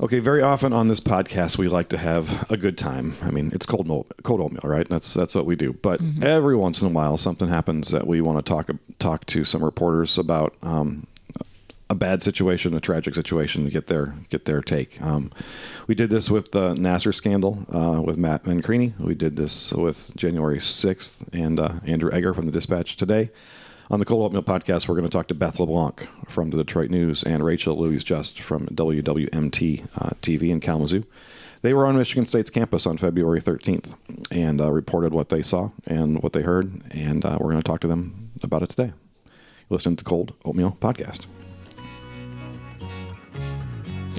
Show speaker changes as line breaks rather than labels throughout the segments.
Okay, very often on this podcast we like to have a good time. I mean, it's cold cold oatmeal, right? That's that's what we do. But every once in a while, something happens that we want to talk talk to some reporters about um, a bad situation, a tragic situation, to get their get their take. Um, we did this with the Nassar scandal uh, with Matt Mencarini. We did this with January sixth and uh, Andrew Egger from the Dispatch today. On the Cold Oatmeal podcast, we're going to talk to Beth LeBlanc from the Detroit News and Rachel Louise Just from WWMT uh, TV in Kalamazoo. They were on Michigan State's campus on February 13th and uh, reported what they saw and what they heard, and uh, we're going to talk to them about it today. Listen to the Cold Oatmeal podcast.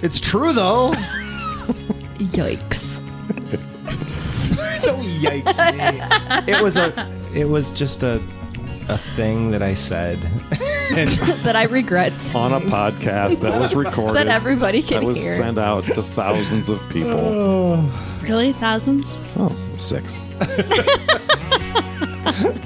It's true though.
Yikes.
Don't yikes me. It was a. It was just a, a thing that I said.
that I regret.
On a podcast that was recorded,
That everybody can
that was
hear.
sent out to thousands of people. Oh.
Really? Thousands?
Oh, six.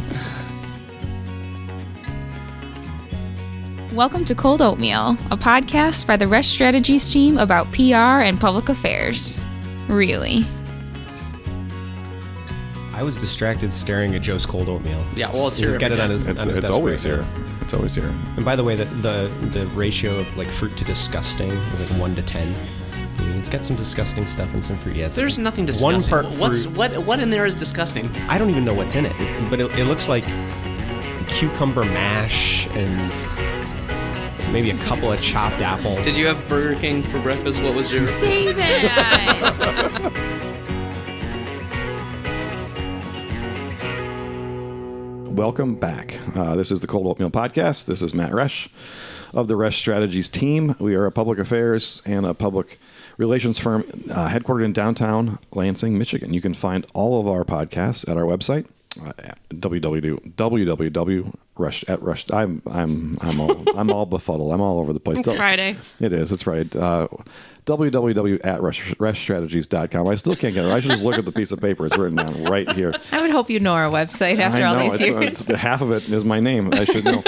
Welcome to Cold Oatmeal, a podcast by the Resch Strategies team about PR and public affairs. Really.
I was distracted staring at Joe's cold oatmeal.
Yeah, well, it's
He's
here
got it on his.
It's,
on his
it's always
right
here.
now.
It's always here.
And by the way, the, the the ratio of like fruit to disgusting is like one to ten. It's got some disgusting stuff and some fruit. Yeah,
There's
like
nothing disgusting.
One part
What's
fruit.
what? What in there is disgusting?
I don't even know what's in it, but it, it looks like cucumber mash and maybe a couple of chopped apples.
Did you have Burger King for breakfast? What was your?
Say that!
Welcome back. Uh, this is the Cold Oatmeal Podcast. This is Matt Resch of the Resch Strategies team. We are a public affairs and a public relations firm uh, headquartered in downtown Lansing, Michigan. You can find all of our podcasts at our website. Uh, www www.rush at rush I'm I'm I'm all I'm all befuddled. I'm all over the place.
It's Friday.
It is. It's right. Uh, www at rush, rushstrategies.com. I still can't get it. I should just look at the piece of paper. It's written down right here.
I would hope you know our website after
I
all
know,
these
it's,
years.
it's- half of it is my name. I should know.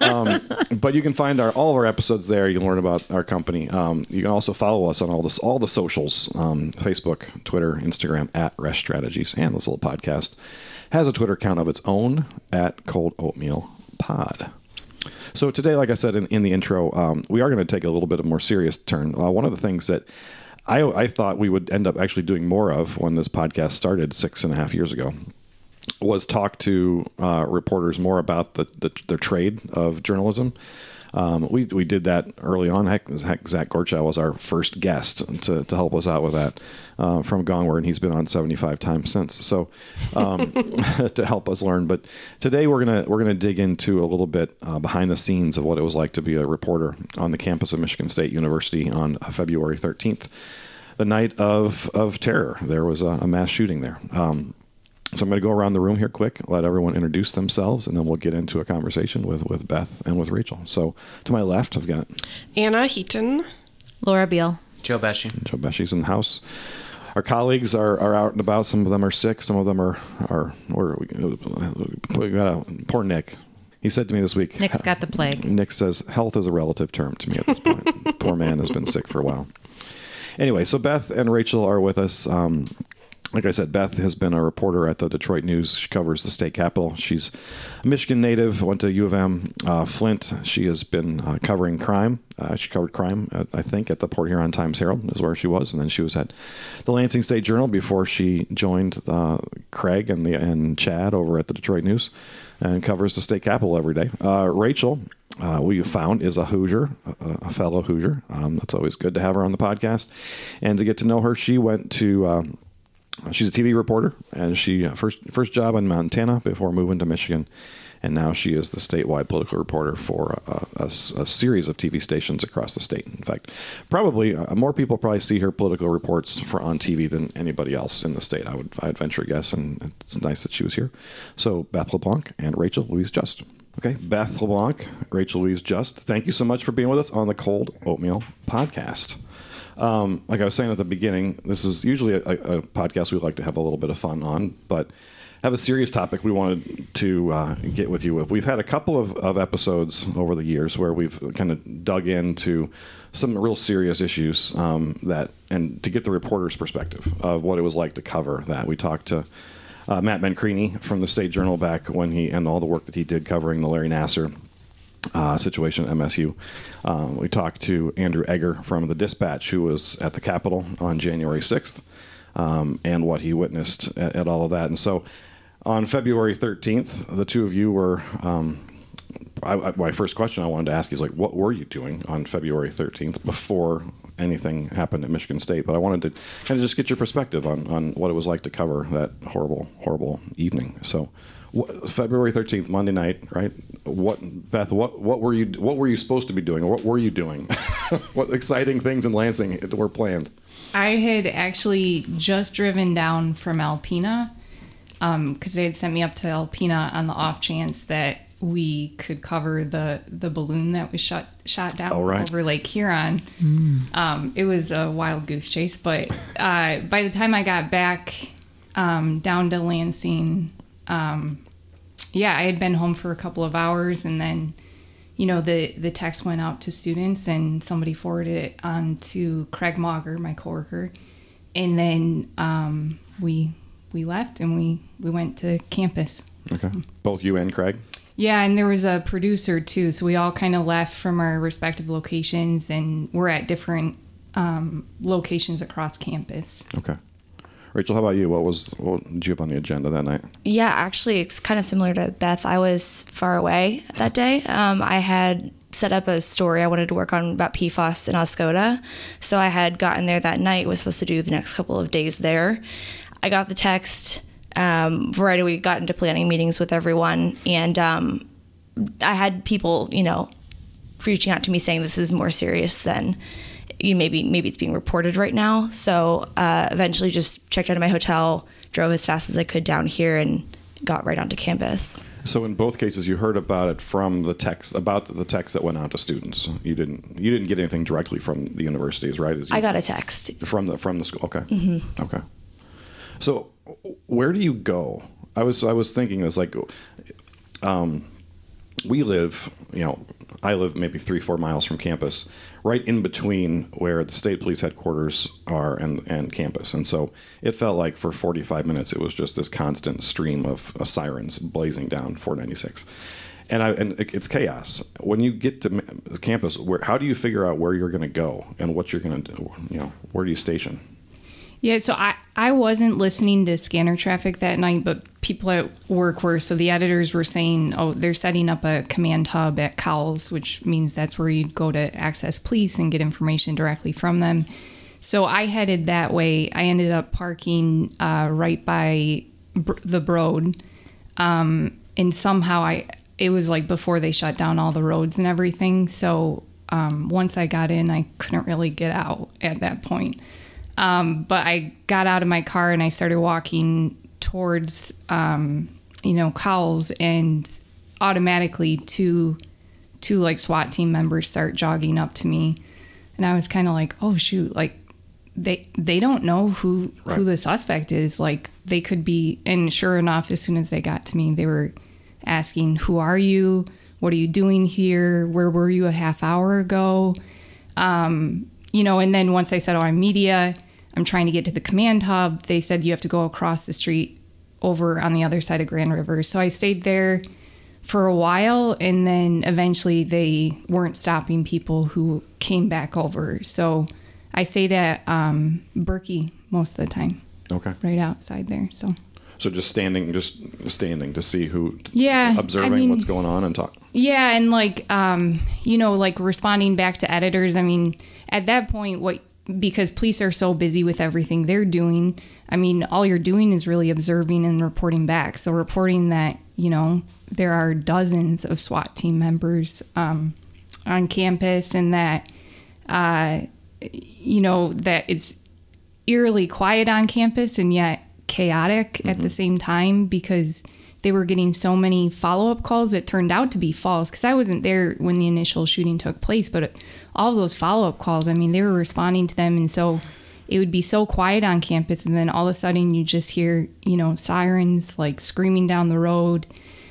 um, but you can find our all of our episodes there. You can learn about our company. Um, you can also follow us on all this all the socials: um, Facebook, Twitter, Instagram at Resch Strategies, and this little podcast has a Twitter account of its own at Cold Oatmeal Pod. So today, like I said in, in the intro, um, we are going to take a little bit of more serious turn. Uh, one of the things that I, I thought we would end up actually doing more of when this podcast started six and a half years ago was talk to uh, reporters more about the, the their trade of journalism. Um, we we did that early on. Heck, heck, Zach Gorchow was our first guest to, to help us out with that uh, from Gongwer, and he's been on seventy five times since. So um, to help us learn. But today we're gonna we're gonna dig into a little bit uh, behind the scenes of what it was like to be a reporter on the campus of Michigan State University on February thirteenth, the night of of terror. There was a, a mass shooting there. Um, so I'm going to go around the room here quick, let everyone introduce themselves, and then we'll get into a conversation with, with Beth and with Rachel. So to my left, I've got
Anna Heaton.
Laura Beal.
Joe Pesci.
Joe Beshy's in the house. Our colleagues are, are out and about. Some of them are sick. Some of them are are. Or we, we got a poor Nick. He said to me this week.
Nick's got the plague.
Nick says health is a relative term to me at this point. Poor man has been sick for a while. Anyway, so Beth and Rachel are with us. Um, like I said, Beth has been a reporter at the Detroit News. She covers the state capitol. She's a Michigan native, went to U of M, uh, Flint. She has been uh, covering crime. Uh, she covered crime, at, I think, at the Port Huron Times Herald, is where she was. And then she was at the Lansing State Journal before she joined uh, Craig and, the, and Chad over at the Detroit News and covers the state capitol every day. Uh, Rachel, uh, we found is a Hoosier, a, a fellow Hoosier. Um, it's always good to have her on the podcast and to get to know her. She went to. Um, she's a TV reporter, and she uh, first first job in Montana before moving to Michigan, and now she is the statewide political reporter for a series of TV stations across the state. In fact, probably uh, more people probably see her political reports for on TV than anybody else in the state. I would I'd venture a guess, and it's nice that she was here. So Beth LeBlanc and Rachel Louise Just. Okay, Beth LeBlanc, Rachel Louise Just. Thank you so much for being with us on the Cold Oatmeal podcast. Um, like I was saying at the beginning, this is usually a, a, podcast we like to have a little bit of fun on, but have a serious topic we wanted to uh, get with you. We've had a couple of, of episodes over the years where we've kind of dug into some real serious issues um, that, and to get the reporter's perspective of what it was like to cover that. We talked to uh, Matt Mencarini from the State Journal back when he, and all the work that he did covering the Larry Nassar uh, situation at MSU. Um, we talked to Andrew Egger from the Dispatch, who was at the Capitol on January 6th, um, and what he witnessed at, at, all of that. And so on February 13th, the two of you were. Um, I, I, my first question I wanted to ask is like, what were you doing on February 13th before anything happened at Michigan State? But I wanted to kind of just get your perspective on, on what it was like to cover that horrible, horrible evening. So, February thirteenth, Monday night, right? What Beth? What what were you what were you supposed to be doing? What were you doing? what exciting things in Lansing were planned?
I had actually just driven down from Alpena because um, they had sent me up to Alpena on the off chance that we could cover the the balloon that was shot shot down
right.
over Lake Huron. Mm. Um, it was a wild goose chase, but uh, by the time I got back um, down to Lansing um, yeah, I had been home for a couple of hours, and then, you know, the the text went out to students, and somebody forwarded it on to Craig Mauger, my coworker, and then um, we we left and we we went to campus.
Okay, both you and Craig.
Yeah, and there was a producer too, so we all kind of left from our respective locations, and we're at different um, locations across campus.
Okay. Rachel, how about you? What was what did you have on the agenda that night?
Yeah, actually, it's kind of similar to Beth. I was far away that day. Um, I had set up a story I wanted to work on about PFAS in Oscoda, so I had gotten there that night. Was supposed to do the next couple of days there. I got the text um, right away. Got into planning meetings with everyone, and um, I had people, you know, reaching out to me saying this is more serious than you maybe maybe it's being reported right now. So uh, eventually, just checked out of my hotel, drove as fast as I could down here, and got right onto campus.
So in both cases, you heard about it from the text about the text that went out to students. You didn't you didn't get anything directly from the universities, right?
I got a text
from the from the school. Okay.
Mm-hmm.
Okay. So where do you go? I was I was thinking this like, um, we live you know I live maybe three four miles from campus right in between where the state police headquarters are and, and campus. And so it felt like for 45 minutes it was just this constant stream of, sirens blazing down 496. And, I, and it's chaos. When you get to campus, where how do you figure out where you're going to go and what you're going to do? You know, where do you station?
Yeah, so I, I wasn't listening to scanner traffic that night, but people at work were. So the editors were saying, oh, they're setting up a command hub at Cowles, which means that's where you'd go to access police and get information directly from them. So I headed that way. I ended up parking uh, right by br- the Broad. Um, and somehow I, it was like before they shut down all the roads and everything. So um, once I got in, I couldn't really get out at that point. Um, but I got out of my car and I started walking towards, um, you know, Cowles, and automatically two, two like SWAT team members start jogging up to me, and I was kind of like, oh shoot, like they they don't know who right. who the suspect is. Like they could be, and sure enough, as soon as they got to me, they were asking, "Who are you? What are you doing here? Where were you a half hour ago?" Um, you know, and then once I said, "Oh, I'm media," I'm trying to get to the command hub. They said you have to go across the street over on the other side of Grand River. So I stayed there for a while and then eventually they weren't stopping people who came back over. So I stayed at um, Berkey most of the time.
Okay.
Right outside there. So
so just standing just standing to see who
yeah
observing
I mean,
what's going on and talk
yeah and like um you know like responding back to editors i mean at that point what because police are so busy with everything they're doing. I mean, all you're doing is really observing and reporting back. So, reporting that, you know, there are dozens of SWAT team members um, on campus and that, uh, you know, that it's eerily quiet on campus and yet chaotic mm-hmm. at the same time because they were getting so many follow up calls that turned out to be false because I wasn't there when the initial shooting took place, but all those follow up calls, I mean, they were responding to them. And so it would be so quiet on campus, and then all of a sudden you just hear, you know, sirens like screaming down the road,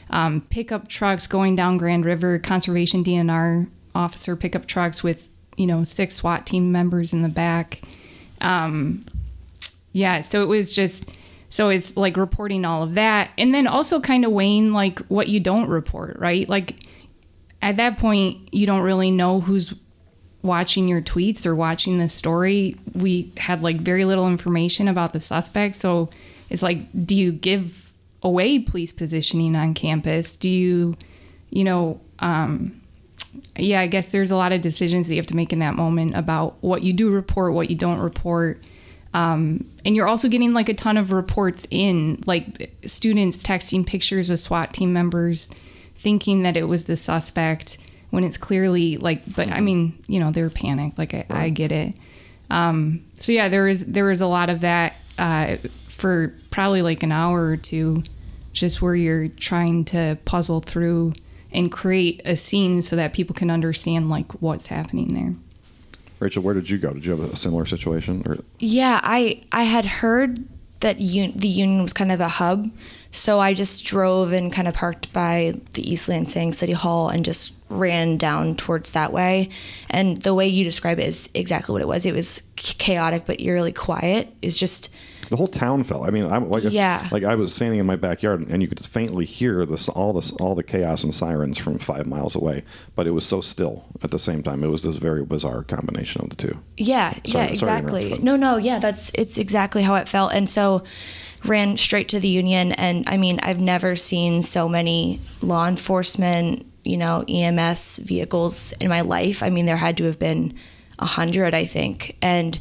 um, pickup trucks going down Grand River, conservation DNR officer pickup trucks with, you know, six SWAT team members in the back. Um, yeah, so it was just so it's like reporting all of that and then also kind of weighing like what you don't report, right? Like at that point you don't really know who's watching your tweets or watching the story. We had like very little information about the suspect, so it's like do you give away police positioning on campus? Do you you know um yeah, I guess there's a lot of decisions that you have to make in that moment about what you do report, what you don't report. Um, and you're also getting like a ton of reports in, like students texting pictures of SWAT team members thinking that it was the suspect when it's clearly like, but I mean, you know, they're panicked. Like, I, I get it. Um, so yeah, there is there is a lot of that uh, for probably like an hour or two, just where you're trying to puzzle through and create a scene so that people can understand like what's happening there.
Rachel, where did you go? Did you have a similar situation? Or
Yeah, I I had heard that un- the union was kind of a hub, so I just drove and kind of parked by the East Lansing City Hall and just ran down towards that way. And the way you describe it is exactly what it was. It was chaotic but eerily quiet. It's just
the whole town fell. I mean, I'm like,
Yeah.
like I was standing in my backyard, and you could faintly hear this all this all the chaos and sirens from five miles away. But it was so still at the same time. It was this very bizarre combination of the two.
Yeah,
Sorry-
yeah, exactly. no, no, yeah, that's it's exactly how it felt. And so ran straight to the union and I mean, I've never seen so many law enforcement, you know, EMS vehicles in my life. I mean, there had to have been a hundred, I think. And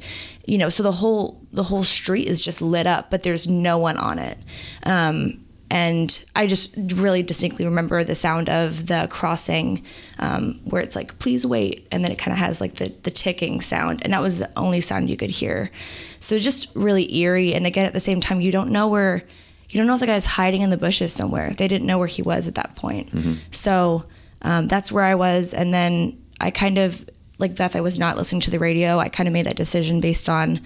you know, so the whole the whole street is just lit up, but there's no one on it. Um, and I just really distinctly remember the sound of the crossing um, where it's like, please wait. And then it kind of has like the, the ticking sound. And that was the only sound you could hear. So just really eerie. And again, at the same time, you don't know where, you don't know if the guy's hiding in the bushes somewhere. They didn't know where he was at that point. So um, that's where I was. And then I kind of, like Beth, I was not listening to the radio. I kind of made that decision based on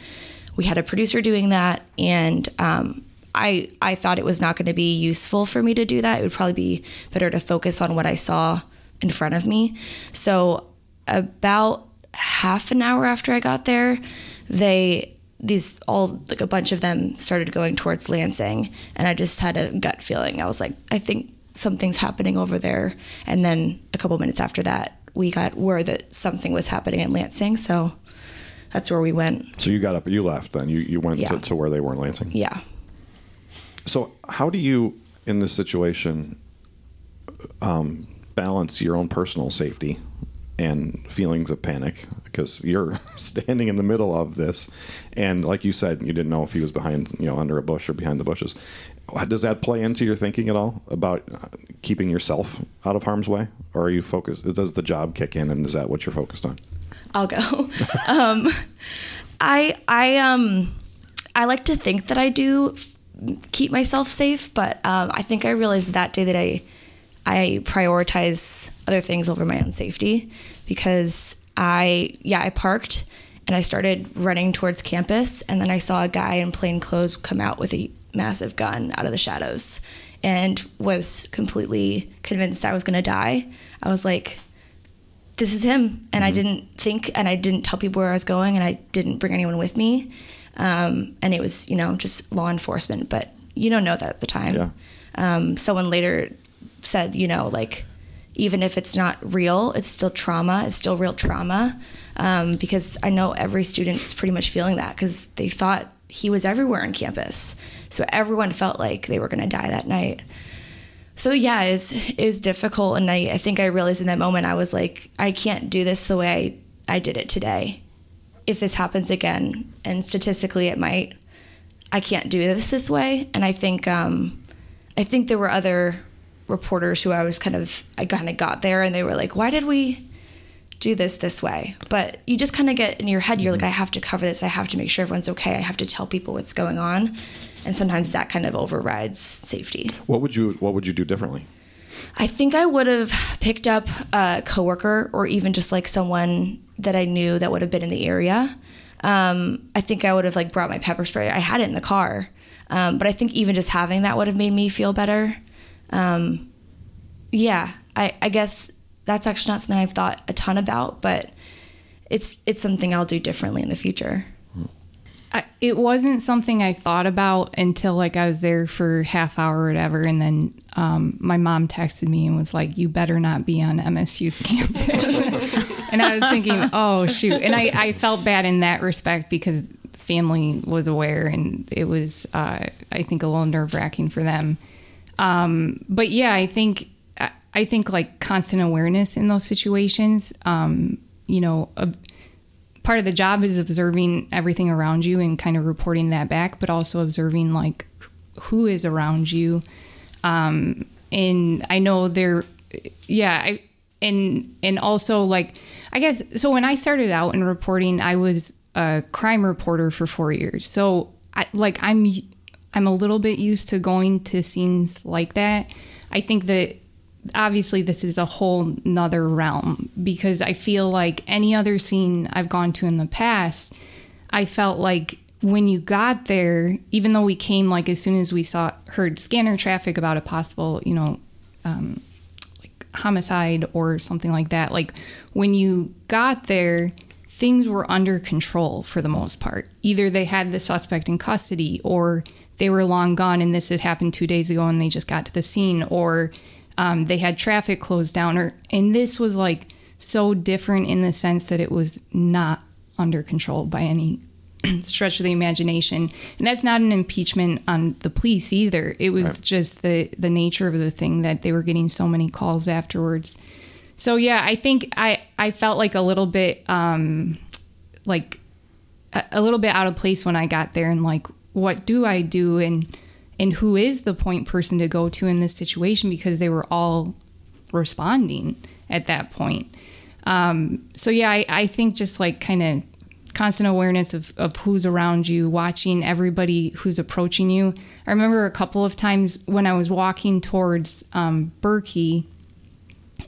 we had a producer doing that and um, I, I thought it was not going to be useful for me to do that. It would probably be better to focus on what I saw in front of me. So about half an hour after I got there, they these all like a bunch of them started going towards Lansing, and I just had a gut feeling. I was like, I think something's happening over there. And then a couple minutes after that, we got word that something was happening in Lansing. So that's where we went.
So you got up, you left. Then you you went
Yeah.
to, to where they were in Lansing.
Yeah.
So how do you, in this situation, um, balance your own personal safety and feelings of panic because you're standing in the middle of this, and like you said, you didn't know if he was behind, you know, under a bush or behind the bushes. Does that play into your thinking at all about uh, keeping yourself out of harm's way, or are you focused? Does the job kick in, and is that what you're focused on?
I'll go. um, I I um I like to think that I do keep myself safe, but um, I think I realized that day that I I prioritize other things over my own safety because I yeah I parked and I started running towards campus and then I saw a guy in plain clothes come out with a massive gun out of the shadows and was completely convinced I was going to die. I was like this is him. And i didn't think and i didn't tell people where i was going and i didn't bring anyone with me. Um, and it was you know just law enforcement but you don't know that at the time.
Yeah.
um, someone later said you know like even if it's not real it's still trauma it's still real trauma. Um, because i know every student's pretty much feeling that because they thought he was everywhere on campus so everyone felt like they were going to die that night so yeah, it's is difficult, and I, I think I realized in that moment I was like, I can't do this the way I, I did it today. If this happens again, and statistically it might, I can't do this this way. And I think um, I think there were other reporters who I was kind of I kind of got there, and they were like, why did we do this this way? But you just kind of get in your head, you're like, I have to cover this. I have to make sure everyone's okay. I have to tell people what's going on. And sometimes that kind of overrides safety.
What would you What would you do differently?
I think I would have picked up a coworker or even just like someone that I knew that would have been in the area. um, I think I would have like brought my pepper spray. I had it in the car, um, but I think even just having that would have made me feel better. Um, yeah, I, I guess that's actually not something I've thought a ton about, but it's it's something I'll do differently in the future.
I, it wasn't something I thought about until like I was there for half hour or whatever, and then um, my mom texted me and was like, "You better not be on MSU's campus." and I was thinking, "Oh shoot!" And I, I felt bad in that respect because family was aware, and it was uh, I think a little nerve wracking for them. Um, but yeah, I think I- think like constant awareness in those situations. Um, you know, ob- part of the job is observing everything around you and kind of reporting that back, but also observing like who is around you. Um, and I know there, yeah, I, and and also like I guess so. When I started out in reporting, I was a crime reporter for four years. So I like I'm I'm a little bit used to going to scenes like that. I think that obviously this is a whole nother realm because I feel like any other scene I've gone to in the past, I felt like when you got there, even though we came like as soon as we saw heard scanner traffic about a possible, you know, um, like homicide or something like that, like when you got there, things were under control for the most part. Either they had the suspect in custody or they were long gone and this had happened two days ago and they just got to the scene or um, they had traffic closed down or and this was like so different in the sense that it was not under control by any stretch of the imagination. And that's not an impeachment on the police either. It was just the the nature of the thing that they were getting so many calls afterwards. So yeah i think i i felt like a little bit um like a, a little bit out of place when i got there and like what do i do? And and who is the point person to go to in this situation because they were all responding at that point um so yeah i, I think just like kind of constant awareness of, of who's around you, watching everybody who's approaching you. I remember a couple of times when I was walking towards um, Berkey,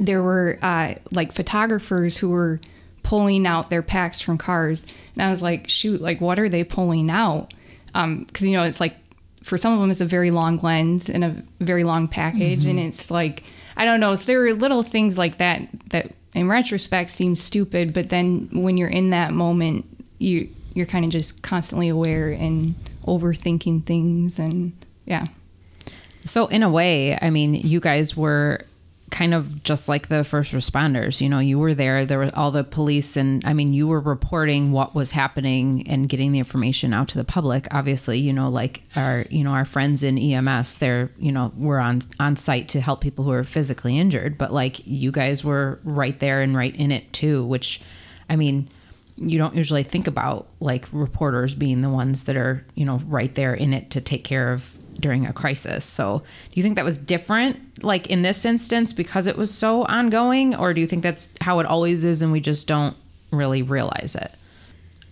there were uh, like photographers who were pulling out their packs from cars. And I was like, shoot, like, what are they pulling out? Because, you know, it's like, for some of them, it's a very long lens and a very long package. And mm-hmm. it's like, I don't know. So there are little things like that that in retrospect seem stupid. But then when you're in that moment, you, you're kind of just constantly aware and overthinking things. And yeah.
So in a way, I mean, you guys were kind of just like the first responders. You know, you were there. There were all the police, and I mean, you were reporting what was happening and getting the information out to the public. Obviously, you know, like our you know our friends in EMS, they're you know we're on on site to help people who are physically injured, but like you guys were right there and right in it too. Which, I mean. You don't usually think about like reporters being the ones that are, you know, right there in it to take care of during a crisis. So, do you think that was different, like in this instance, because it was so ongoing, or do you think that's how it always is and we just don't really realize it?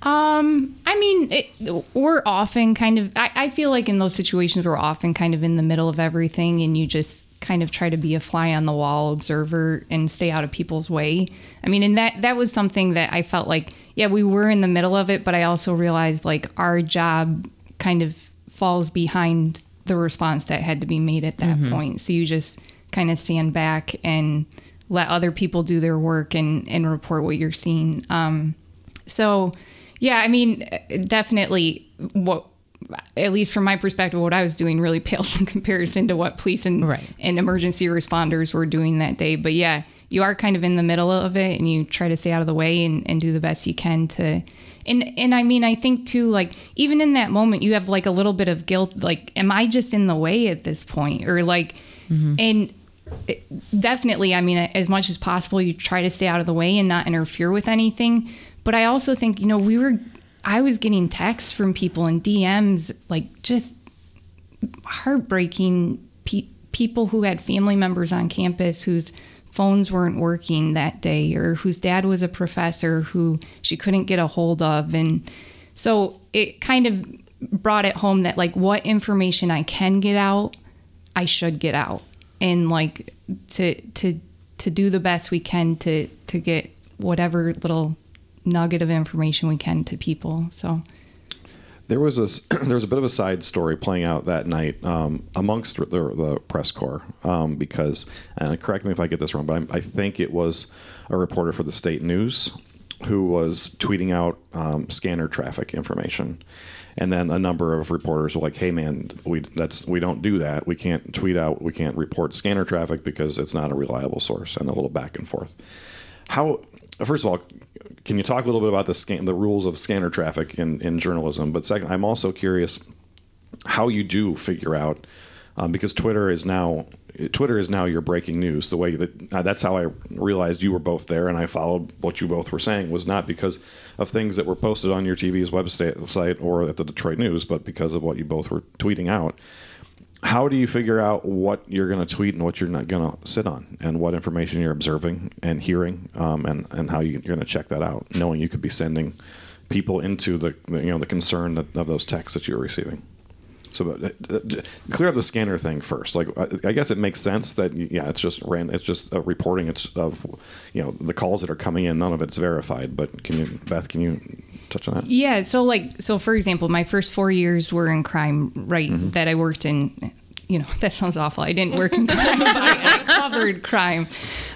Um, I mean, it, we're often kind of, I, I feel like in those situations, we're often kind of in the middle of everything and you just kind of try to be a fly on the wall observer and stay out of people's way. I mean, and that, that was something that I felt like, yeah, we were in the middle of it, but I also realized like our job kind of falls behind the response that had to be made at that point. So you just kind of stand back and let other people do their work and, and report what you're seeing. Um, so, yeah, I mean, definitely what, at least from my perspective, what I was doing really pales in comparison to what police and,
Right.
and emergency responders were doing that day. But yeah, you are kind of in the middle of it and you try to stay out of the way and, and do the best you can to, and, and I mean, I think too, like, even in that moment, you have like a little bit of guilt. Like, am I just in the way at this point? Or like, mm-hmm. and it- definitely i mean as much as possible you try to stay out of the way and not interfere with anything but i also think you know we were i was getting texts from people and dms like just heartbreaking pe- people who had family members on campus whose phones weren't working that day or whose dad was a professor who she couldn't get a hold of and so it kind of brought it home that like what information I can get out I should get out and like to to to do the best we can to to get whatever little nugget of information we can to people. So
There was a there was a bit of a side story playing out that night um, amongst the, the press corps um, because and correct me if I get this wrong, but I, I think it was a reporter for the state news who was tweeting out um, scanner traffic information, and then a number of reporters were like, "Hey man, we that's we don't do that. We can't tweet out. We can't report scanner traffic because it's not a reliable source." And a little back and forth. How first of all, can you talk a little bit about the scan the rules of scanner traffic in, in journalism? But second, I'm also curious how you do figure out um, because Twitter is now Twitter is now your breaking news. The way that uh, that's how I realized you were both there, and I followed what you both were saying was not because of things that were posted on your TV's website or at the Detroit News, but because of what you both were tweeting out. How do you figure out what you're going to tweet and what you're not going to sit on, and what information you're observing and hearing, um, and and how you, you're going to check that out, knowing you could be sending people into the you know the concern that, of those texts that you're receiving. So, uh, clear up the scanner thing first. Like, I, I guess it makes sense that yeah, it's just ran. It's just a reporting. It's of you know the calls that are coming in. None of it's verified. But can you, Beth? Can you touch on that?
Yeah. So, like, so for example, my first four years were in crime, right? That I worked in. You know, that sounds awful. I didn't work in crime, but I, I covered crime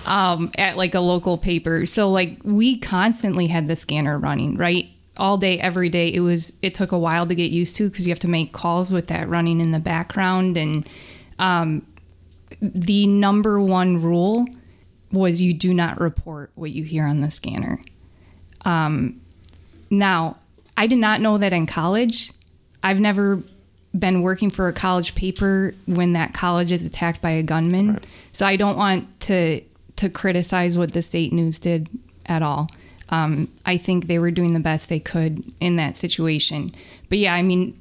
um, at like a local paper. So, like, we constantly had the scanner running, right? All day, every day. It was. It took a while to get used to because you have to make calls with that running in the background, and um, the number one rule was you do not report what you hear on the scanner. Now, I did not know that in college. I've never been working for a college paper when that college is attacked by a gunman. So I don't want to to criticize what the state news did at all. Um, I think they were doing the best they could in that situation. But yeah, I mean,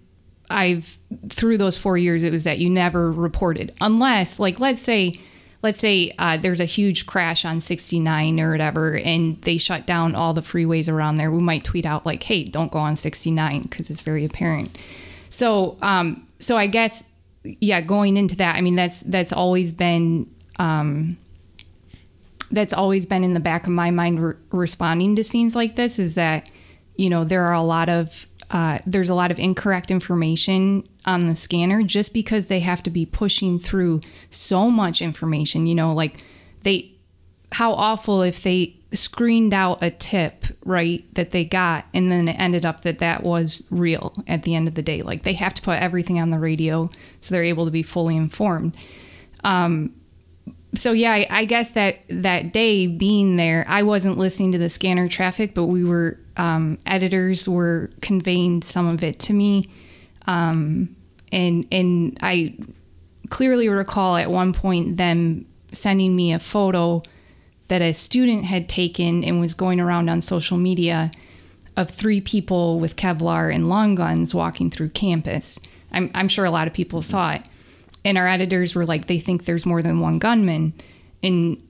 I've through those four years, it was that you never reported unless, like, let's say, let's say uh, there's a huge crash on 69 or whatever, and they shut down all the freeways around there. We might tweet out like, "Hey, don't go on 69" because it's very apparent. So, um, so I guess, yeah, going into that, I mean, that's that's always been. Um, that's always been in the back of my mind re- responding to scenes like this is that you know there are a lot of uh, there's a lot of incorrect information on the scanner just because they have to be pushing through so much information you know like they how awful if they screened out a tip right that they got and then it ended up that that was real at the end of the day. Like they have to put everything on the radio so they're able to be fully informed so yeah, I, I guess that that day being there, I wasn't listening to the scanner traffic, but we were um, editors were conveying some of it to me, um, and and I clearly recall at one point them sending me a photo that a student had taken and was going around on social media of three people with Kevlar and long guns walking through campus. I'm, I'm sure a lot of people saw it and our editors were like they think there's more than one gunman. And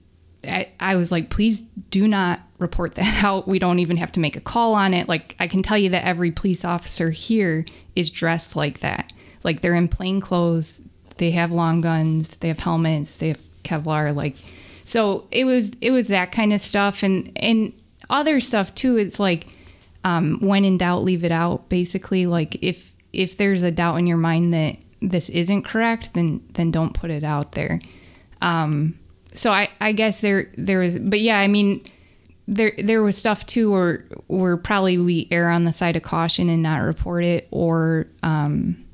I, I was like please do not report that out. We don't even have to make a call on it. Like i can tell you that every police officer here is dressed like that. Like they're in plain clothes. They have long guns. They have helmets. They have kevlar like so it was it was that kind of stuff. And and other stuff too is like um, when in doubt leave it out. Basically like if if there's a doubt in your mind that this isn't correct then then don't put it out there um so i i guess there there was but yeah i mean there there was stuff too where where probably we err on the side of caution and not report it or um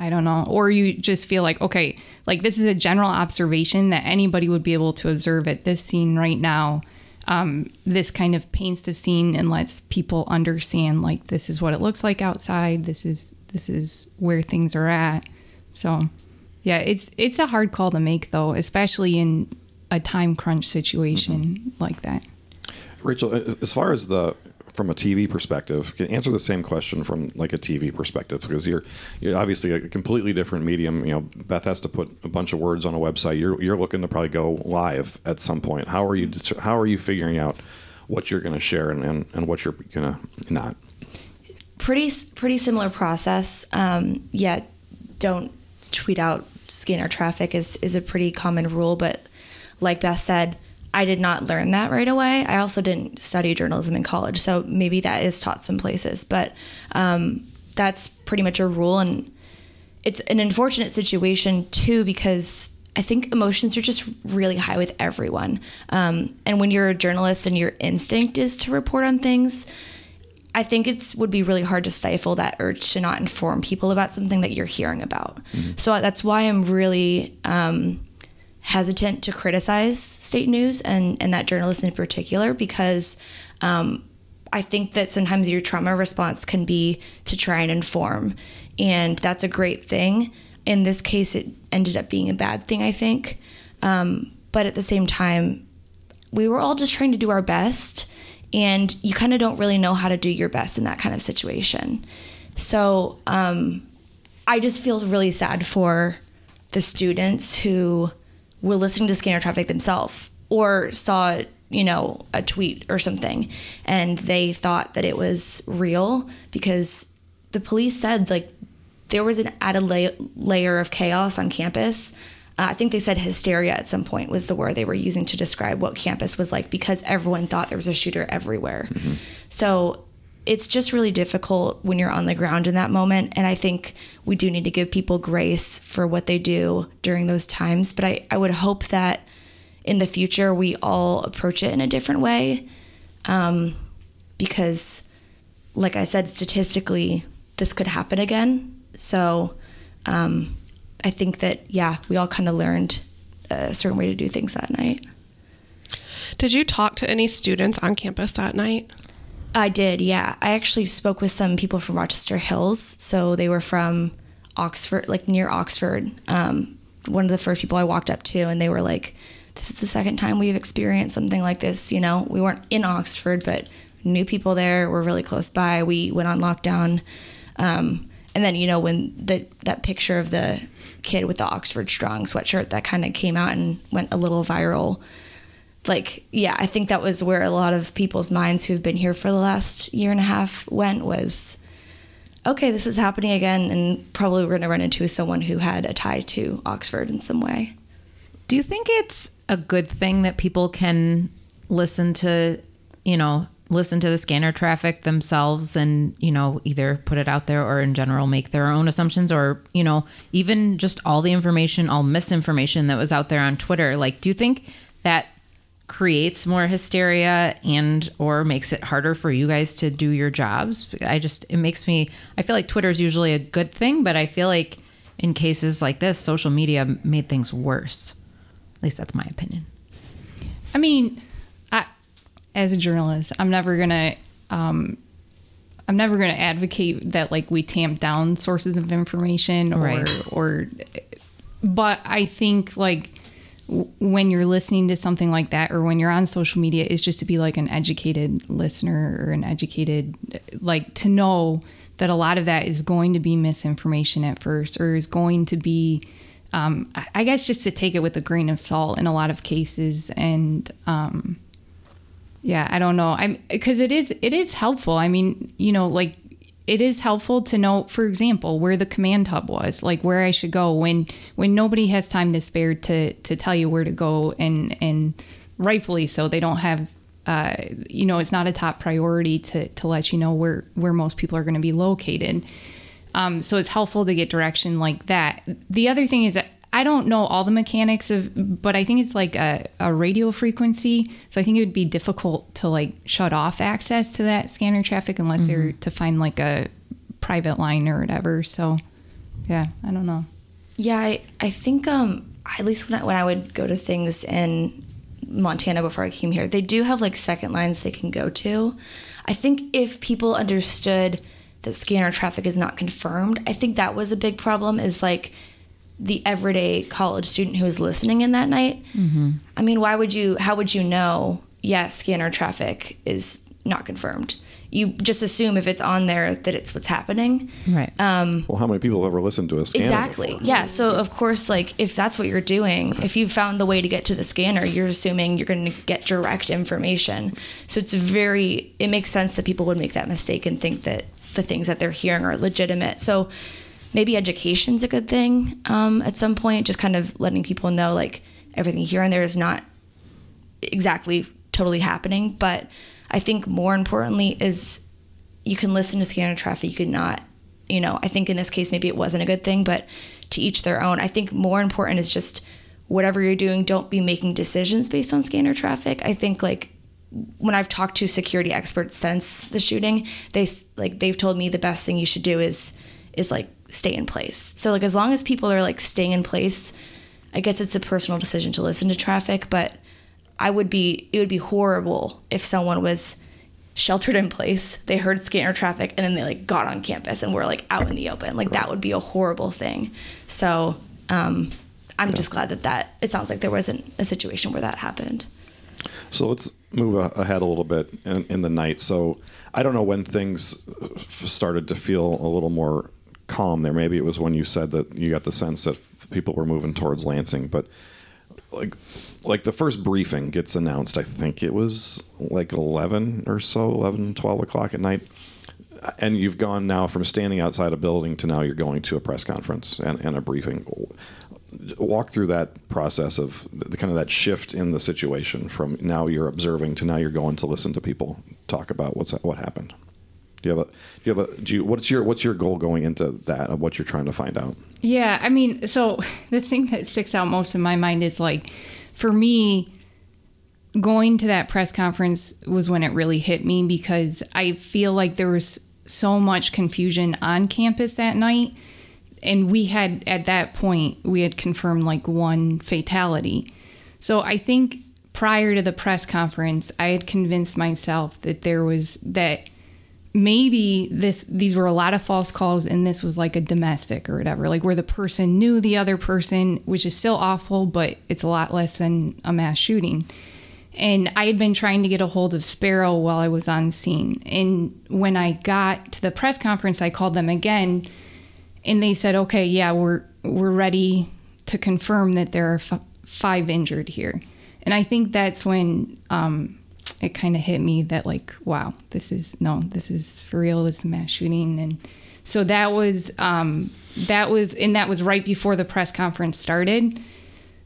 I don't know. Or you just feel like, okay, like this is a general observation that anybody would be able to observe at this scene right now. Um, this kind of paints the scene and lets people understand like this is what it looks like outside. This is this is where things are at. So, yeah, it's it's a hard call to make though, especially in a time crunch situation like that.
Rachel, as far as the from a TV perspective, can answer the same question from like a TV perspective because you're you're obviously a completely different medium. You know, Beth has to put a bunch of words on a website. You're you're looking to probably go live at some point. How are you how are you figuring out what you're going to share and, and, and what you're going to not?
pretty pretty similar process. Um, yeah, don't tweet out scanner traffic is is a pretty common rule, but like Beth said, I did not learn that right away. I also didn't study journalism in college, so maybe that is taught some places, but um, that's pretty much a rule. And it's an unfortunate situation too because I think emotions are just really high with everyone. Um, and when you're a journalist and your instinct is to report on things, I think it's would be really hard to stifle that urge to not inform people about something that you're hearing about. So that's why I'm really um, hesitant to criticize state news and, and that journalist in particular because um, I think that sometimes your trauma response can be to try and inform, and that's a great thing. In this case, it ended up being a bad thing, I think. Um, but at the same time, we were all just trying to do our best, and you kind of don't really know how to do your best in that kind of situation. So um, I just feel really sad for the students who were listening to scanner traffic themselves or saw you know a tweet or something and they thought that it was real because the police said like there was an added la- layer of chaos on campus uh, i think they said hysteria at some point was the word they were using to describe what campus was like because everyone thought there was a shooter everywhere so it's just really difficult when you're on the ground in that moment. And I think we do need to give people grace for what they do during those times. But I, I would hope that in the future we all approach it in a different way. Um, because, like I said, statistically, this could happen again. So um, I think that, yeah, we all kind of learned a certain way to do things that night.
Did you talk to any students on campus that night?
I did, yeah. I actually spoke with some people from Rochester Hills. So they were from Oxford, like near Oxford. Um, one of the first people I walked up to, and they were like, This is the second time we've experienced something like this. You know, we weren't in Oxford, but knew people there. We're really close by. We went on lockdown. Um, and then, you know, when the, that picture of the kid with the Oxford Strong sweatshirt that kind of came out and went a little viral like yeah i think that was where a lot of people's minds who've been here for the last year and a half went was okay this is happening again and probably we're going to run into someone who had a tie to oxford in some way.
Do you think it's a good thing that people can listen to, you know, listen to the scanner traffic themselves and, you know, either put it out there or in general make their own assumptions or, you know, even just all the information, all misinformation that was out there on Twitter? Like, do you think that creates more hysteria and or makes it harder for you guys to do your jobs? I just it makes me I feel like Twitter is usually a good thing, but I feel like in cases like this, social media made things worse. At least that's my opinion.
I mean, as a journalist, I'm never gonna, um, I'm never gonna advocate that like we tamp down sources of information or,
Right.
or, but I think like when you're listening to something like that or when you're on social media, is just to be like an educated listener or an educated, like to know that a lot of that is going to be misinformation at first or is going to be um, I- I guess just to take it with a grain of salt in a lot of cases, and um, yeah, I don't know. I'm because it is it is helpful. I mean, you know, like it is helpful to know, for example, where the command hub was, like where I should go when when nobody has time to spare to to tell you where to go, and and rightfully so, they don't have. Uh, you know, it's not a top priority to, to let you know where, where most people are going to be located. Um, so it's helpful to get direction like that. The other thing is that I don't know all the mechanics of, but I think it's like a, a radio frequency. So I think it would be difficult to like shut off access to that scanner traffic unless they're to find like a private line or whatever. So yeah, I don't know.
Yeah, I, I think um at least when I, when I would go to things in Montana before I came here, they do have like second lines they can go to. I think if people understood that scanner traffic is not confirmed, I think that was a big problem. Is like the everyday college student who is listening in that night. Mm-hmm. I mean, why would you? How would you know? Yes, scanner traffic is not confirmed. You just assume if it's on there that it's what's happening.
Right.
Um, well, how many people have ever listened to a scanner?
Exactly.
before?
Yeah. So of course, like if that's what you're doing, if you found the way to get to the scanner, you're assuming you're going to get direct information. So it's very. It makes sense that people would make that mistake and think that the things that they're hearing are legitimate. So maybe education's a good thing um, at some point. Just kind of letting people know like everything here and there is not exactly totally happening. But I think more importantly is you can listen to scanner traffic, you could not. You know, I think in this case maybe it wasn't a good thing, but to each their own. I think more important is just whatever you're doing, don't be making decisions based on scanner traffic. I think like when I've talked to security experts since the shooting, they like they've told me the best thing you should do is is like stay in place. So like as long as people are like staying in place, I guess it's a personal decision to listen to traffic, but I would be it would be horrible if someone was sheltered in place, they heard scanner traffic and then they like got on campus and were like out in the open. Like that would be a horrible thing. So, um I'm just glad that that it sounds like there wasn't a situation where that happened.
So let's move ahead a little bit in, in the night. So I don't know when things started to feel a little more calm there. Maybe it was when you said that you got the sense that people were moving towards Lansing, but like like the first briefing gets announced i think it was like 11 or so 11 12 o'clock at night and you've gone now from standing outside a building to now you're going to a press conference and, and a briefing walk through that process of the kind of that shift in the situation from now you're observing to now you're going to listen to people talk about what's what happened do you have a do you have a do you, what's your what's your goal going into that of what you're trying to find out
Yeah, I mean, so the thing that sticks out most in my mind is like, for me, going to that press conference was when it really hit me because I feel like there was so much confusion on campus that night. And we had, at that point, we had confirmed like one fatality. So I think prior to the press conference, I had convinced myself that there was that maybe this these were a lot of false calls and this was like a domestic or whatever like where the person knew the other person which is still awful but it's a lot less than a mass shooting. And i had been trying to get a hold of sparrow while i was on scene. And when i got to the press conference i called them again and they said okay yeah we're we're ready to confirm that there are f- five injured here. And i think that's when um, it kind of hit me that like wow this is no this is for real this is mass shooting. And so that was um, that was and that was right before the press conference started.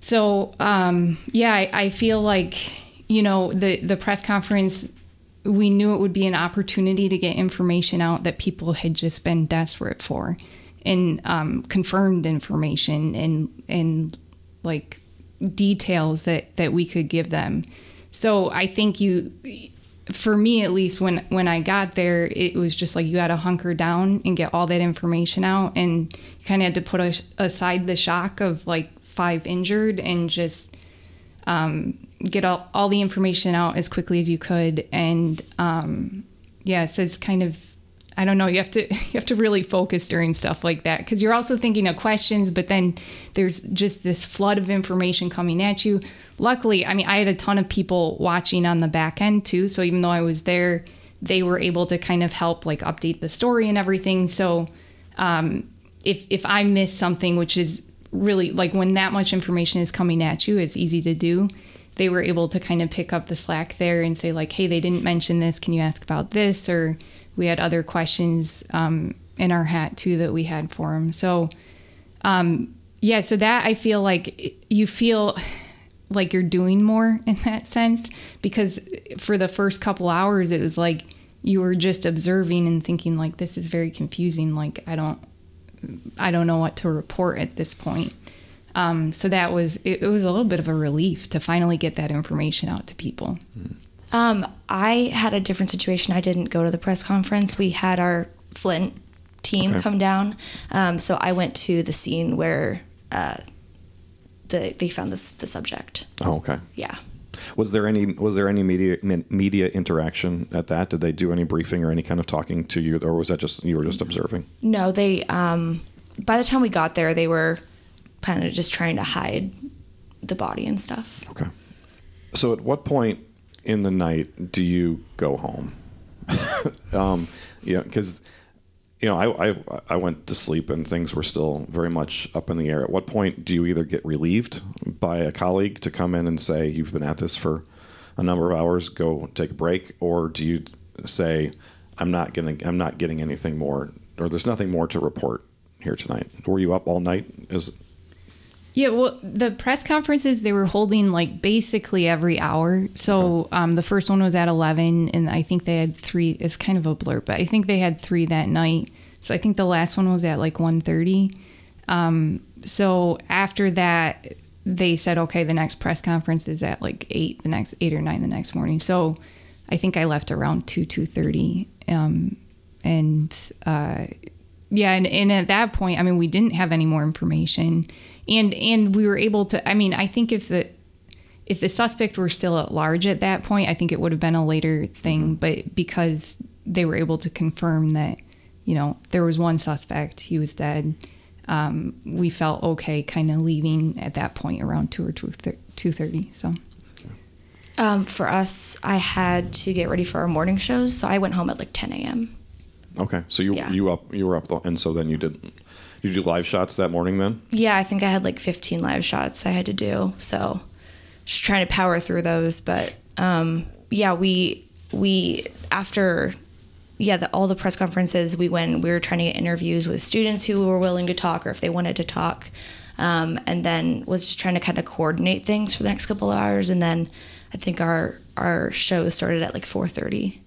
So um, yeah I, I feel like you know the the press conference we knew it would be an opportunity to get information out that people had just been desperate for and um, confirmed information and and like details that that we could give them so i think you for me at least when when i got there it was just like you had to hunker down and get all that information out and you kind of had to put a, aside the shock of like five injured and just um, get all, all the information out as quickly as you could. And um, yeah so it's kind of I don't know. You have to you have to really focus during stuff like that because you're also thinking of questions, but then there's just this flood of information coming at you. Luckily, I mean, I had a ton of people watching on the back end too. So even though I was there, they were able to kind of help like update the story and everything. So um, if if I miss something, which is really like when that much information is coming at you, it's easy to do. They were able to kind of pick up the slack there and say like, hey, they didn't mention this. Can you ask about this or we had other questions um, in our hat too that we had for him. So, um, yeah, so that I feel like you feel like you're doing more in that sense because for the first couple hours, it was like you were just observing and thinking like this is very confusing. Like I don't, I don't know what to report at this point. Um, so that was it, it was a little bit of a relief to finally get that information out to people.
Um, I had a different situation. I didn't go to the press conference. We had our Flint team
Okay.
come down. Um, so I went to the scene where uh, the they found this the subject.
oh okay
Yeah.
Was there any was there any media media interaction at that? Did they do any briefing or any kind of talking to you, or was that just you were just observing?
No, they. Um, by the time we got there, they were kind of just trying to hide the body and stuff.
Okay. So at what point in the night do you go home? um, you know, because you know, I, I I went to sleep and things were still very much up in the air. At what point do you either get relieved by a colleague to come in and say you've been at this for a number of hours, go take a break, or do you say I'm not gonna I'm not getting anything more, or there's nothing more to report here tonight? Were you up all night? Is
Yeah, well, the press conferences they were holding like basically every hour. So um, the first one was at eleven, and I think they had three. It's kind of a blur, but I think they had three that night. So I think the last one was at like 1.30. Um, so after that, they said, okay, the next press conference is at like eight, the next eight or nine the next morning. So I think I left around two two thirty, um, and uh, yeah, and, and at that point, I mean, we didn't have any more information, and and we were able to. I mean, I think if the if the suspect were still at large at that point, I think it would have been a later thing. But because they were able to confirm that, you know, there was one suspect, he was dead. Um, we felt okay, kind of leaving at that point around two or two two thirty. So.
Um, for us, I had to get ready for our morning shows, so I went home at like 10 a.m.
Okay, so you
Yeah.
you up you were up, the, and so then you did you do live shots that morning then?
Yeah, I think I had like 15 live shots I had to do, so just trying to power through those. But um, yeah, we we after yeah the, all the press conferences we went, we were trying to get interviews with students who were willing to talk or if they wanted to talk, um, and then was just trying to kind of coordinate things for the next couple of hours, and then I think our our show started at like 4:30.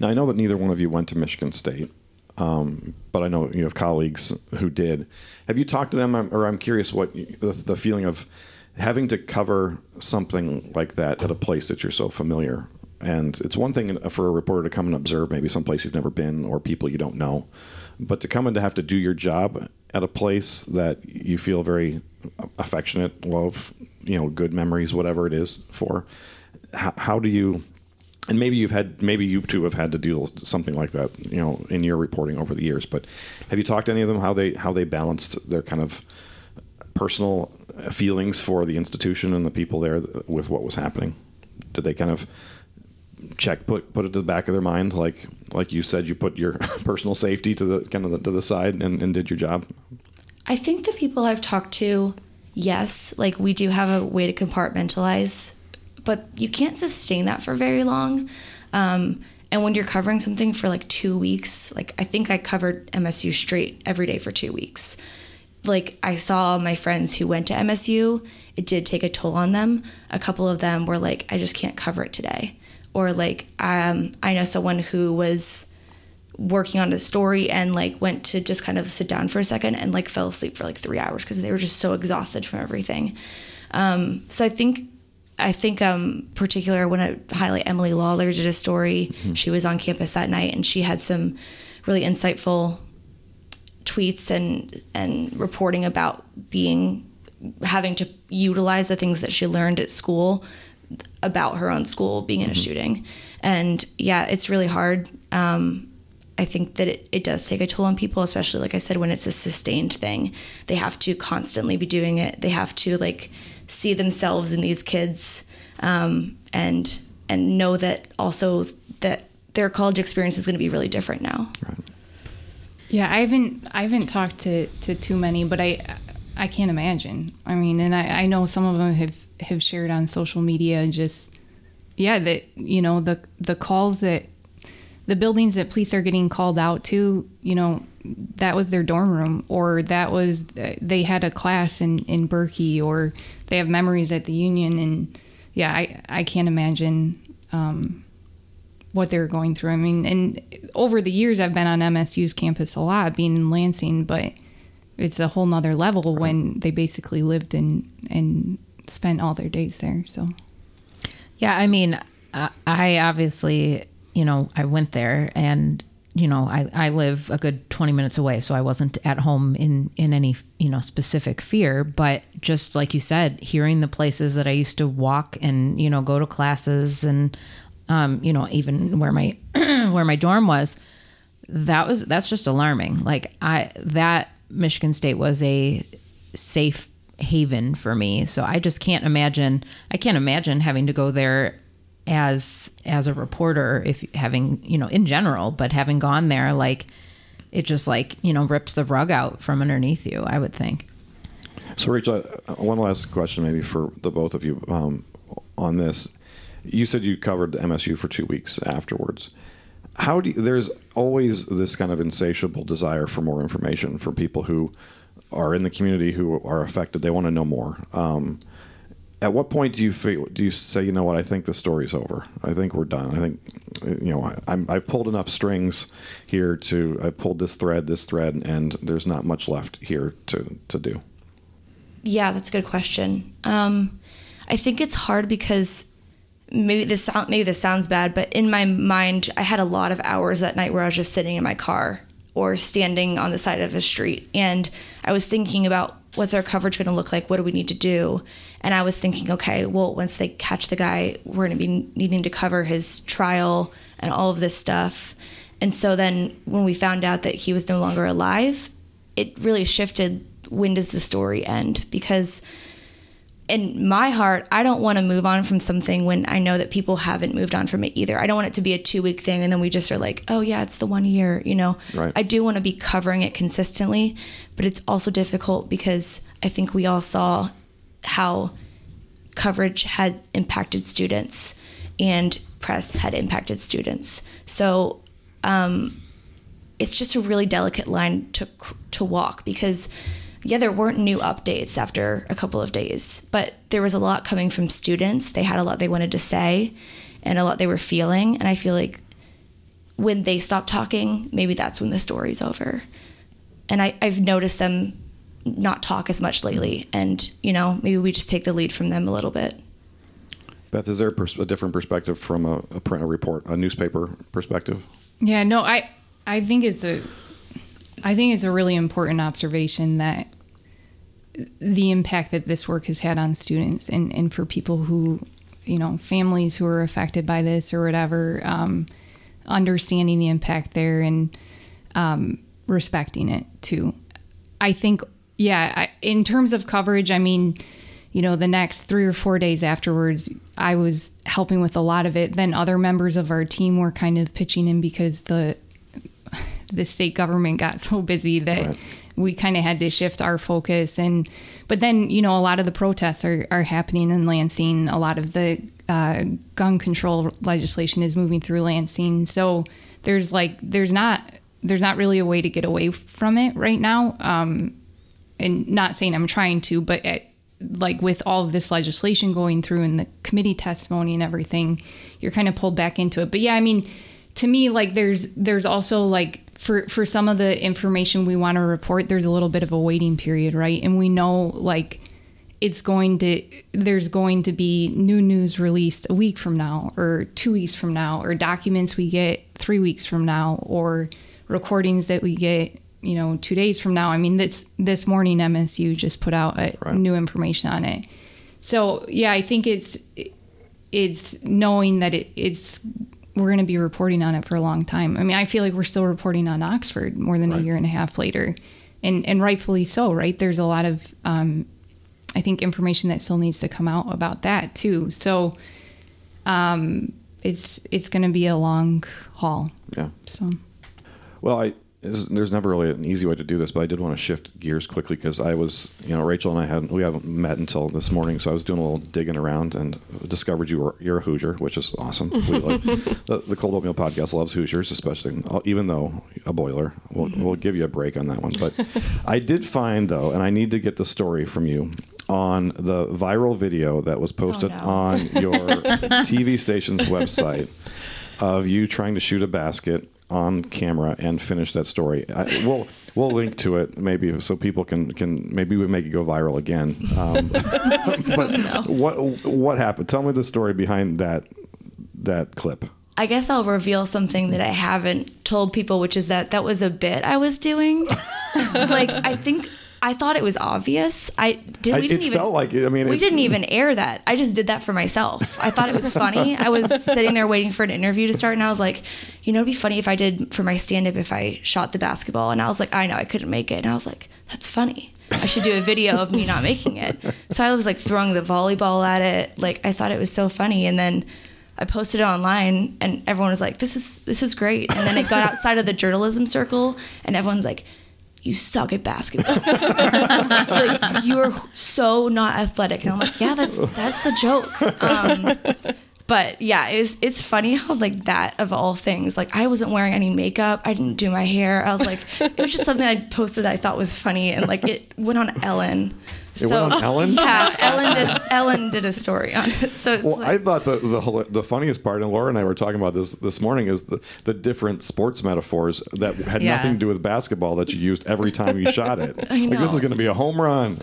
Now I know that neither one of you went to Michigan State, um, but I know you have colleagues who did. Have you talked to them, or I'm curious what the, feeling of having to cover something like that at a place that you're so familiar. And it's one thing for a reporter to come and observe maybe some place you've never been or people you don't know, but to come and to have to do your job at a place that you feel very affectionate, love, you know, good memories, whatever it is for. How, how do you and maybe you've had maybe you two have had to deal with something like that you know in your reporting over the years but have you talked to any of them how they how they balanced their kind of personal feelings for the institution and the people there with what was happening? Did they kind of check put put it to the back of their mind like like you said you put your personal safety to the kind of the, to the side and, and did your job?
I think the people I've talked to, yes, like we do have a way to compartmentalize, but you can't sustain that for very long. Um, and when you're covering something for like two weeks, like I think I covered MSU straight every day for two weeks. Like I saw my friends who went to MSU, it did take a toll on them. A couple of them were like, I just can't cover it today. Or like, um, I know someone who was working on a story and like went to just kind of sit down for a second and like fell asleep for like three hours because they were just so exhausted from everything. Um, so I think I think um particular when I highlight Emily Lawler did a story. She was on campus that night and she had some really insightful tweets and and reporting about being having to utilize the things that she learned at school about her own school being in a shooting. And yeah, it's really hard. Um, I think that it, it does take a toll on people, especially like I said, when it's a sustained thing. They have to constantly be doing it. They have to like see themselves in these kids um, and and know that also that their college experience is going to be really different now.
Yeah, I haven't I haven't talked to, to too many, but I I can't imagine. I mean, and I, I know some of them have, have shared on social media just yeah, that you know, the the calls that the buildings that police are getting called out to, you know, that was their dorm room or that was they had a class in in Berkey or they have memories at the Union and yeah, I I can't imagine um what they're going through. I mean, and over the years, I've been on MSU's campus a lot, being in Lansing, but it's a whole nother level when they basically lived and and spent all their days there. So,
Yeah, I mean, I obviously, you know, I went there and, you know, I, I live a good 20 minutes away, so I wasn't at home in, in any, you know, specific fear. But just like you said, hearing the places that I used to walk and, you know, go to classes and, um, you know, even where my, where my dorm was, that was, that's just alarming. Like, I, that Michigan State was a safe haven for me. So I just can't imagine I can't imagine having to go there as as a reporter if having, you know, in general, but having gone there like it just like, you know, rips the rug out from underneath you, I would think.
So, Rachel, uh, one last question, maybe for the both of you um, on this. You said you covered MSU for two weeks afterwards. How do you, there's always this kind of insatiable desire for more information for people who are in the community who are affected. They want to know more. Um, at what point do you feel, do you say, you know what? I think the story's over. I think we're done. I think you know I, I've pulled enough strings here to I pulled this thread, this thread, and there's not much left here to to do.
Yeah, that's a good question. Um, I think it's hard because maybe this sound, maybe this sounds bad, but in my mind, I had a lot of hours that night where I was just sitting in my car or standing on the side of a street, and I was thinking about what's our coverage going to look like? What do we need to do? And I was thinking, okay, well, once they catch the guy, we're going to be needing to cover his trial and all of this stuff. And so then when we found out that he was no longer alive, it really shifted when does the story end? Because in my heart, I don't want to move on from something when I know that people haven't moved on from it either. I don't want it to be a two week thing and then we just are like, oh, yeah, it's the one year, you know?
Right.
I do want to be covering it consistently, but it's also difficult because I think we all saw how coverage had impacted students and press had impacted students. So um, it's just a really delicate line to, to walk because yeah, there weren't new updates after a couple of days, but there was a lot coming from students. They had a lot they wanted to say and a lot they were feeling. And I feel like when they stop talking, maybe that's when the story's over. And I, I've noticed them not talk as much lately. And, you know, maybe we just take the lead from them a little bit.
Beth, is there a, pers- a different perspective from a, a print a report, a newspaper perspective?
Yeah, no, I I think it's a I think it's a really important observation that the impact that this work has had on students and, and for people who, you know, families who are affected by this or whatever, um, understanding the impact there and um, respecting it too. I think, yeah, I, in terms of coverage, I mean, you know, the next three or four days afterwards, I was helping with a lot of it. Then other members of our team were kind of pitching in because the the state government got so busy that
Right.
We kind of had to shift our focus and but then you know a lot of the protests are, are happening in lansing. A lot of the uh, gun control legislation is moving through lansing. So there's like there's not there's not really a way to get away from it right now. Um, and not saying i'm trying to but at, like with all of this legislation going through and the committee testimony and everything you're kind of pulled back into it. But yeah i mean to me like there's there's also like for for some of the information we want to report there's a little bit of a waiting period right? And we know like it's going to there's going to be new news released a week from now or two weeks from now or documents we get three weeks from now or recordings that we get you know two days from now. I mean this this morning msu just put out a,
Right.
new information on it. So yeah i think it's it's knowing that it, it's we're going to be reporting on it for a long time. I mean, I feel like we're still reporting on Oxford more than a year and a half later, and and rightfully so, right? There's a lot of um, I think information that still needs to come out about that too. So um, it's it's going to be a long haul.
Yeah.
So
Well, I is, there's never really an easy way to do this, but I did want to shift gears quickly because I was, you know, Rachel and I hadn't we haven't met until this morning, so I was doing a little digging around and discovered you were you're a Hoosier, which is awesome. We like, the, the Cold Oatmeal podcast loves Hoosiers, especially uh, even though a boiler. We'll, mm-hmm. we'll give you a break on that one, but I did find though, and I need to get the story from you on the viral video that was posted oh,
no.
on your TV station's website of you trying to shoot a basket on camera and finish that story. I, we'll we'll link to it maybe so people can can maybe we make it go viral again. Um, but what what happened? Tell me the story behind that that clip.
I guess I'll reveal something that I haven't told people, which is that that was a bit I was doing. like I think I thought it was obvious. I did.
I-
We didn't
it
even.
felt like it. I mean,
we
it-
didn't even air that. I just did that for myself. I thought it was funny. I was sitting there waiting for an interview to start, and I was like, you know, it'd be funny if I did for my stand up if I shot the basketball. And I was like, I know I couldn't make it. And I was like, that's funny. I should do a video of me not making it. So I was like throwing the volleyball at it. Like I thought it was so funny, and then. I posted it online and everyone was like, This is this is great. And then it got outside of the journalism circle and everyone's like, You suck at basketball. like you are so not athletic. And I'm like, Yeah, that's that's the joke. Um, but yeah, it's it's funny how like that of all things, like I wasn't wearing any makeup, I didn't do my hair. I was like, it was just something I posted that I thought was funny, and like it went on Ellen.
It went on Ellen?
Yeah, Ellen did. Ellen did a story on it. So it's
Well,
like,
I thought the, the the funniest part, and Laura and I were talking about this this morning, is the, the different sports metaphors that had
Yeah.
nothing to do with basketball that you used every time you shot it.
I
Like this is going to be a home run.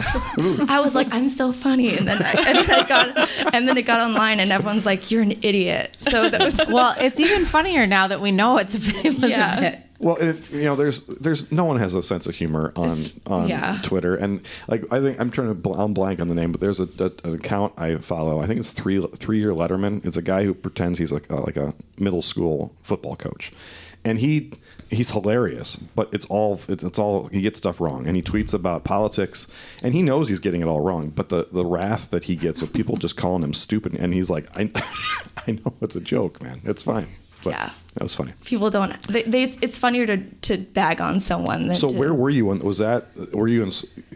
I was like, I'm so funny, and then I, and then I got and then it got online, and everyone's like, you're an idiot. So that was
Well, it's even funnier now that we know it's a, it was
Yeah.
a bit.
Well, it, you know, there's there's no one has a sense of humor on
It's-
on
yeah.
Twitter, and like I think I'm trying to bl- I'm blank on the name, but there's a, a an account I follow. I think it's three three year Letterman. It's a guy who pretends he's like a, like a middle school football coach, and he he's hilarious. But it's all it's, it's all he gets stuff wrong, and he tweets about politics, and he knows he's getting it all wrong. But the the wrath that he gets of people just calling him stupid, and he's like, I I know it's a joke, man. It's fine. But
Yeah.
that was funny.
people don't. They, they, it's, it's funnier to to bag on someone than
So
to,
where were you? When was that? Were you in?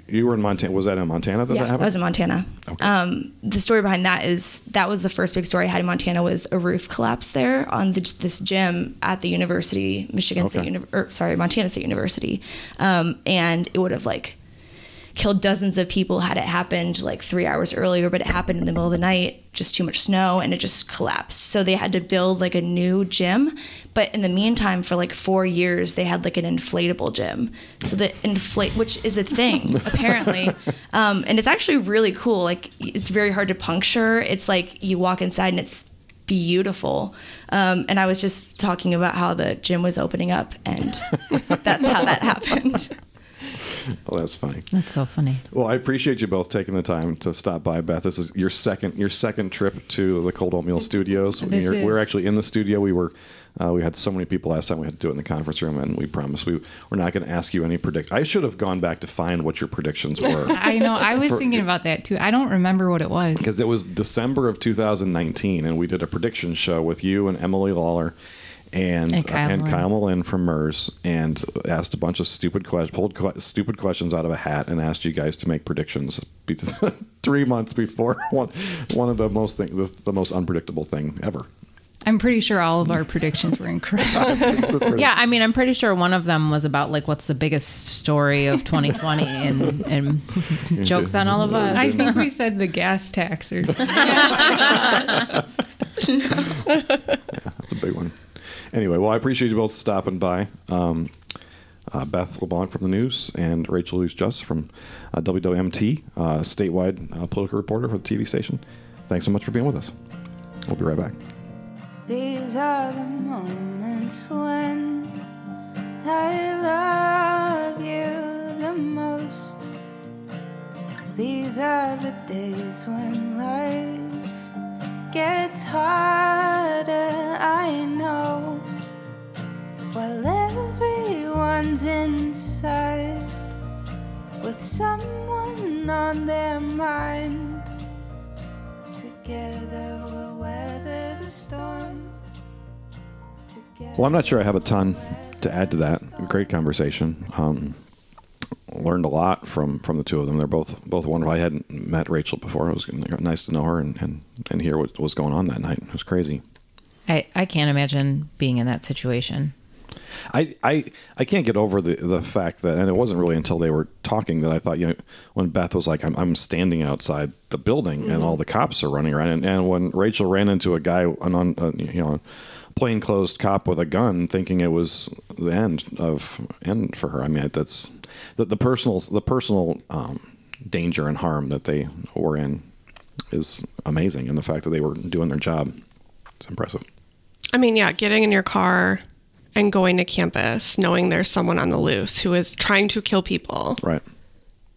You were in Montana. Was that in Montana that
Yeah,
that
I was in Montana. Um, the story behind that is that was the first big story I had in Montana was a roof collapse there on the, this gym at the university, Michigan State,
Okay.
Uni- or sorry, Montana State University, um, and it would have like killed dozens of people had it happened like three hours earlier, but it happened in the middle of the night, just too much snow, and it just collapsed. So they had to build like a new gym. But in the meantime, for like four years, they had like an inflatable gym. So the inflate, which is a thing apparently, um, and it's actually really cool. Like it's very hard to puncture. It's like you walk inside and it's beautiful. Um, and I was just talking about how the gym was opening up, and that's how that happened.
Oh, that's funny.
That's so funny.
Well, I appreciate you both taking the time to stop by, Beth. This is your second your second trip to the Cold Oatmeal Studios.
This
We're- We're actually in the studio. We were uh, we had so many people last time. We had to do it in the conference room, and we promised we we're not going to ask you any predict. I should have gone back to find what your predictions were.
I know. I was
For-
thinking about that too. I don't remember what it was.
because it was December of 2019, and we did a prediction show with you and Emily Lawler and
And Kyle
uh, and
Melinn.
Kyle Melinn from MIRS, and asked a bunch of stupid questions, pulled que- stupid questions out of a hat, and asked you guys to make predictions. be- Three months before one one of the most thing, the, the most unpredictable thing ever.
I'm pretty sure all of our predictions were incorrect.
It's a pretty-
Yeah, I mean, I'm pretty sure one of them was about like what's the biggest story of 2020 and, and jokes on all of us.
I think we said the gas tax or something.
That's a big one. Anyway, well, I appreciate you both stopping by. Um, uh, Beth LeBlanc from the news and Rachel Louise Just from uh, WWMT, uh, statewide uh, political reporter for the TV station. Thanks so much for being with us. We'll be right back.
These are the moments when I love you the most. These are the days when life gets harder, I know. While everyone's inside with someone on their mind. Together we'll weather the storm. Together
Well, I'm not sure I have a ton to add to that. Great conversation. Um, learned a lot from from the two of them. They're both both wonderful. I hadn't met Rachel before. It was nice to know her and, and, and hear what was going on that night. It was crazy.
I, I can't imagine being in that situation.
I, I I can't get over the the fact that, and it wasn't really until they were talking that I thought, you know, when Beth was like, "I'm, I'm standing outside the building and all the cops are running around," and, and when Rachel ran into a guy, an un, uh, you know, plainclothes cop with a gun, thinking it was the end of end for her. I mean, that's the, the personal the personal um, danger and harm that they were in is amazing, and the fact that they were doing their job, it's impressive.
I mean, yeah, getting in your car and going to campus knowing there's someone on the loose who is trying to kill people
Right.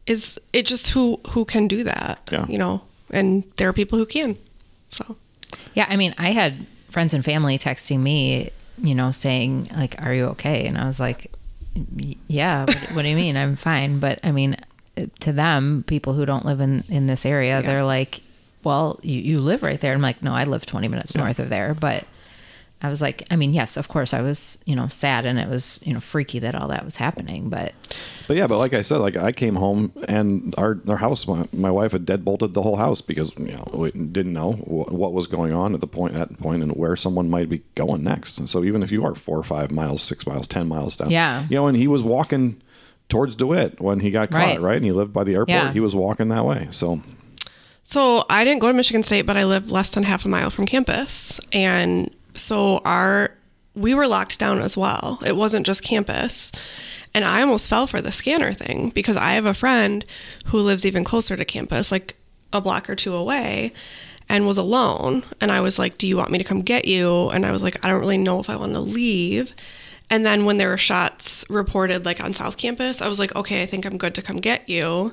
is it just who who can do that?
Yeah.
You know, and there are people who can. So
Yeah, I mean, I had friends and family texting me, you know, saying like, "Are you okay?" And I was like, "Yeah." What, what do you mean? I'm fine. But I mean, to them, people who don't live in in this area, they're like, "Well, you you live right there." I'm like, "No, I live 20 minutes north of there." But I was like, I mean, yes, of course, I was, you know, sad and it was, you know, freaky that all that was happening. But
But yeah, but like I said, like I came home and our our house, my, my wife had deadbolted the whole house because you know we didn't know wh- what was going on at the point at point and where someone might be going next. And so even if you are four or five miles, six miles, ten miles down,
Yeah.
you know, and he was walking towards Dewitt when he got caught,
Right.
right? And he lived by the airport.
Yeah.
He was walking that way. So
So I didn't go to Michigan State, but I lived less than half a mile from campus. And so our we were locked down as well. It wasn't just campus. And I almost fell for the scanner thing because I have a friend who lives even closer to campus, like a block or two away, and was alone. And I was like, Do you want me to come get you? And I was like, I don't really know if I want to leave. And then when there were shots reported like on South Campus, I was like, okay, I think I'm good to come get you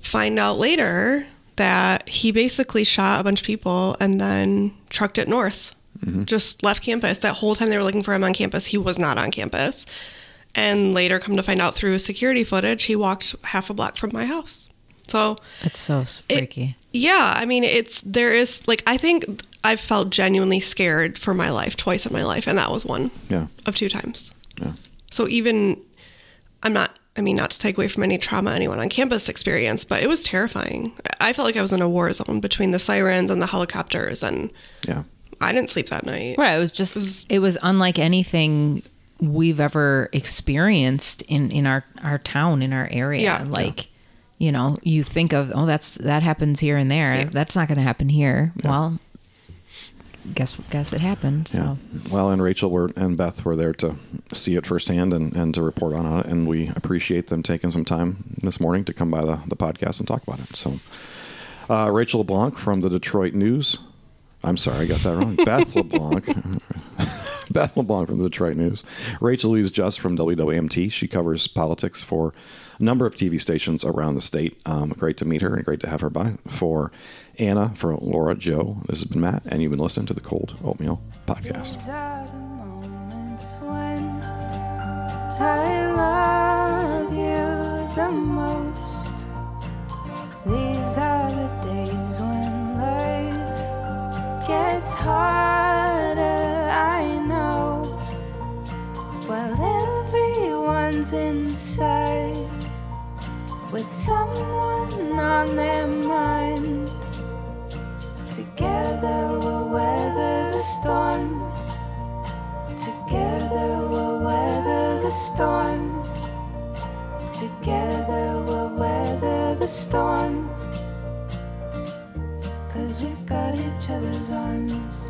find out later that he basically shot a bunch of people and then trucked it north. Just left campus. That whole time they were looking for him on campus, he was not on campus. And later, come to find out through security footage, he walked half a block from my house. So,
it's so
it-
freaky.
yeah, I mean, it's there is like I think I've felt genuinely scared for my life twice in my life, and that was one
yeah,
of two times.
yeah.
So even I'm not I mean not to take away from any trauma anyone on campus experience, but it was terrifying. I felt like I was in a war zone between the sirens and the helicopters and
Yeah.
I didn't sleep that night.
Right. It was just, it was unlike anything we've ever experienced in, in our, our town, in our area.
Yeah.
Like, you know, you think of, oh, that's, that happens here and there. That's not going to happen here. Well, guess, guess it happened. So.
Yeah. Well, and Rachel were and Beth were there to see it firsthand and, and to report on it, and we appreciate them taking some time this morning to come by the, the podcast and talk about it. So, uh, Rachel LeBlanc from the Detroit News. I'm sorry, I got that wrong. Beth LeBlanc. Beth LeBlanc from the Detroit News. Rachel Louise Just from WWMT. She covers politics for a number of TV stations around the state. Um, great to meet her and great to have her by. For Anna, for Laura, Joe, this has been Matt, and you've been listening to the Cold Oatmeal Podcast.
These are the moments when I love you the most. Harder, I know. While everyone's inside with someone on their mind. Together we'll weather the storm. Together we'll weather the storm. Together we'll weather the storm. We've got each other's arms.